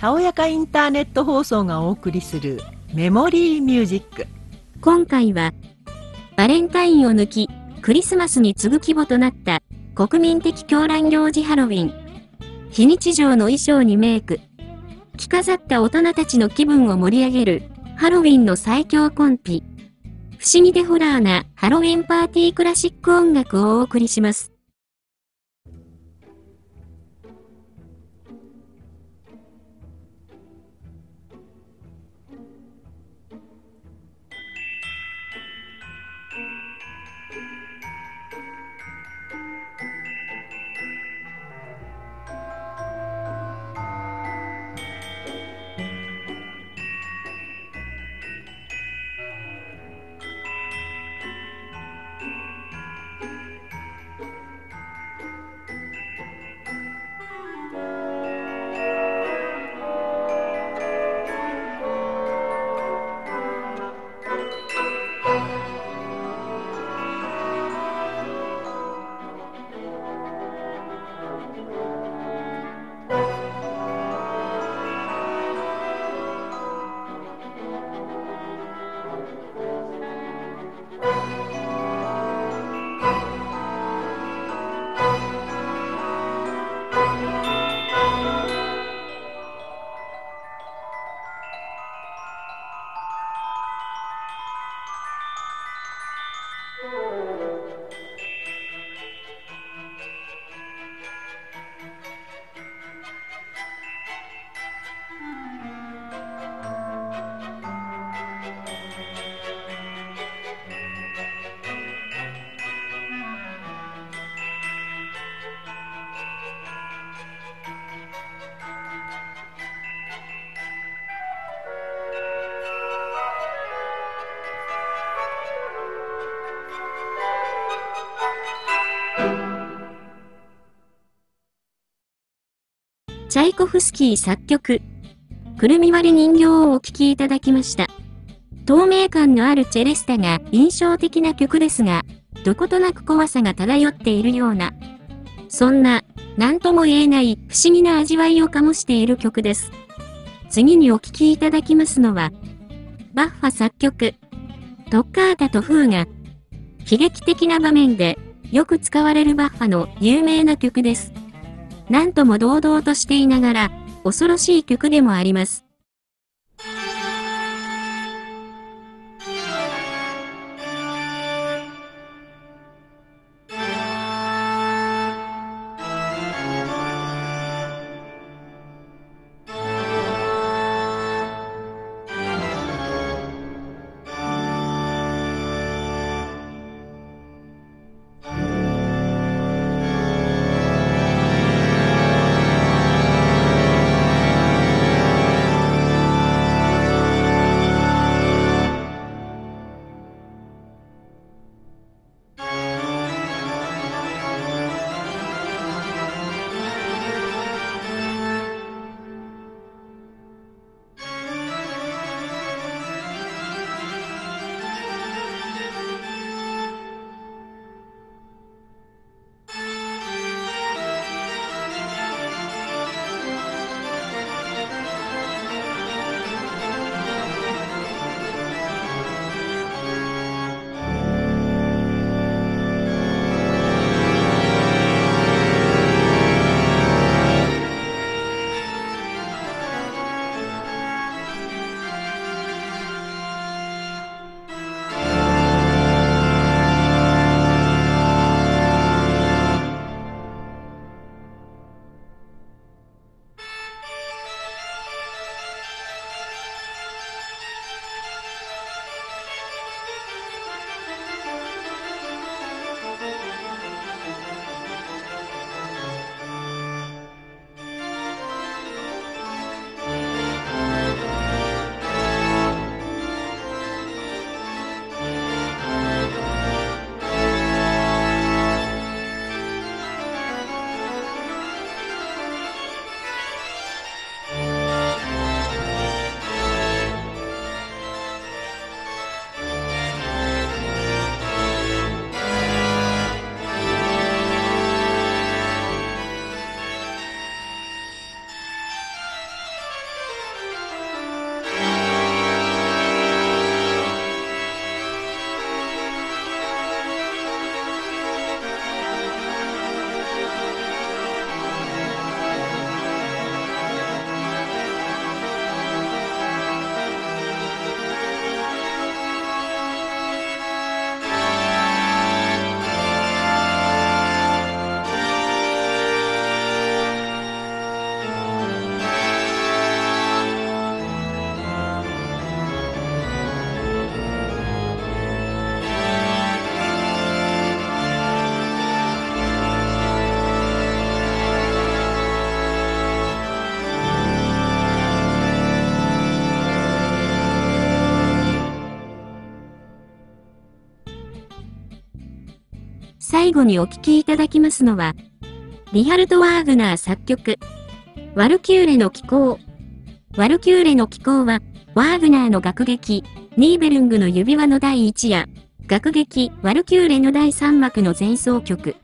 たおやかインターネット放送がお送りするメモリーミュージック。今回は、バレンタインを抜き、クリスマスに次ぐ規模となった国民的狂乱行事ハロウィン。非日常の衣装にメイク。着飾った大人たちの気分を盛り上げるハロウィンの最強コンピ。不思議でホラーなハロウィンパーティークラシック音楽をお送りします。ャイコフスキー作曲、くるみ割り人形をお聴きいただきました。透明感のあるチェレスタが印象的な曲ですが、どことなく怖さが漂っているような、そんな、何とも言えない不思議な味わいを醸している曲です。次にお聴きいただきますのは、バッファ作曲、トッカータとフーが、悲劇的な場面でよく使われるバッファの有名な曲です。なんとも堂々としていながら、恐ろしい曲でもあります。最後にお聴きいただきますのは、リハルト・ワーグナー作曲、ワルキューレの気候。ワルキューレの気候は、ワーグナーの楽劇、ニーベルングの指輪の第1夜、楽劇、ワルキューレの第3幕の前奏曲。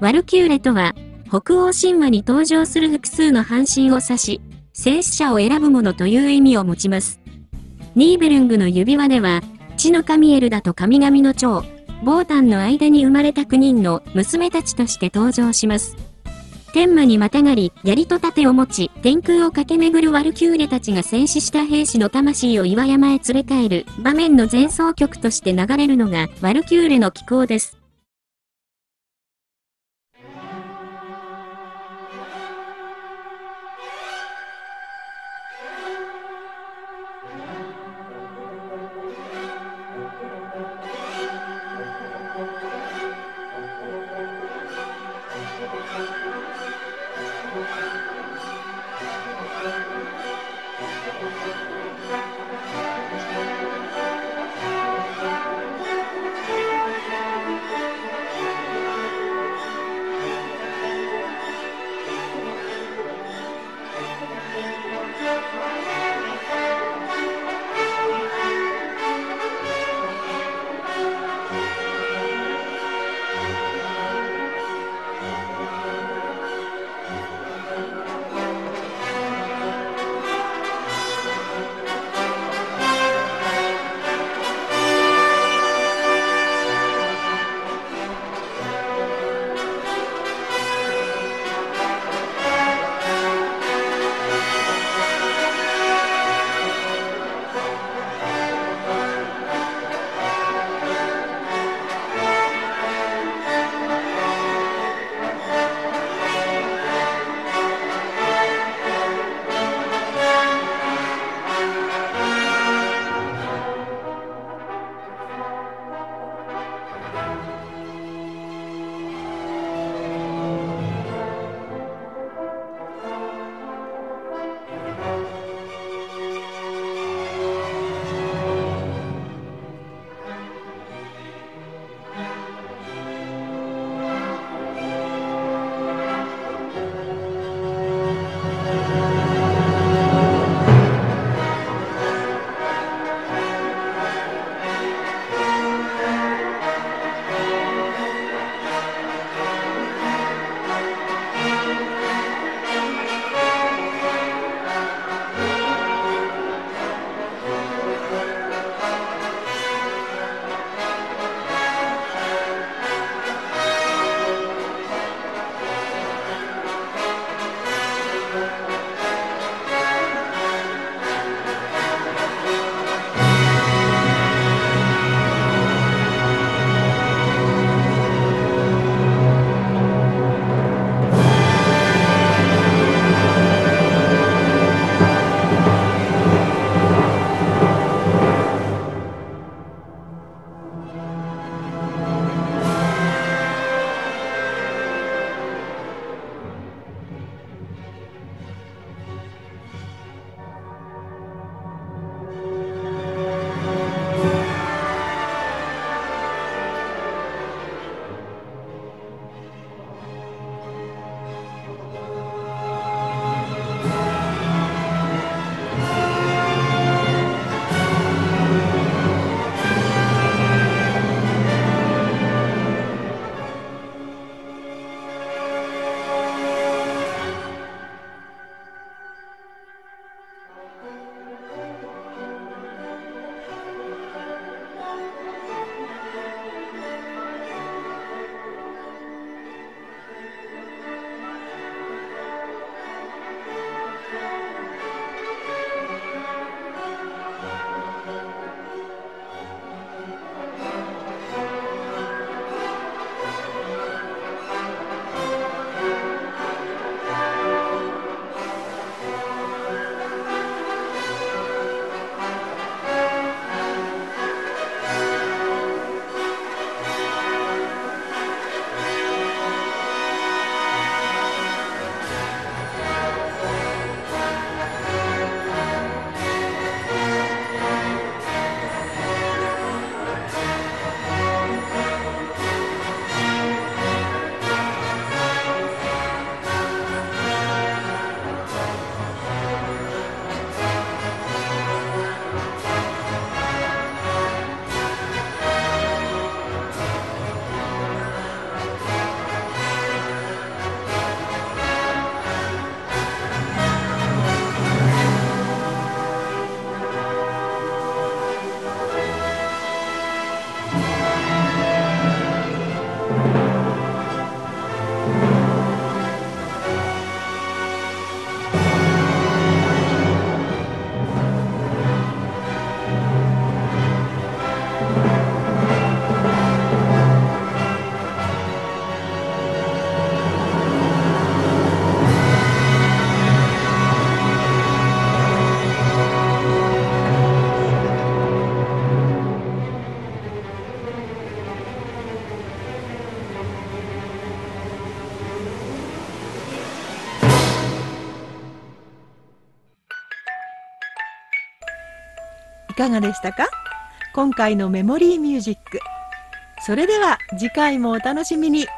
ワルキューレとは、北欧神話に登場する複数の半身を指し、戦死者を選ぶものという意味を持ちます。ニーベルングの指輪では、地の神エルダと神々の長、ボータンの間に生まれた9人の娘たちとして登場します。天魔にまたがり、槍と盾を持ち、天空を駆け巡るワルキューレたちが戦死した兵士の魂を岩山へ連れ帰る場面の前奏曲として流れるのがワルキューレの気候です。かがでしたか？今回のメモリーミュージック。それでは次回もお楽しみに。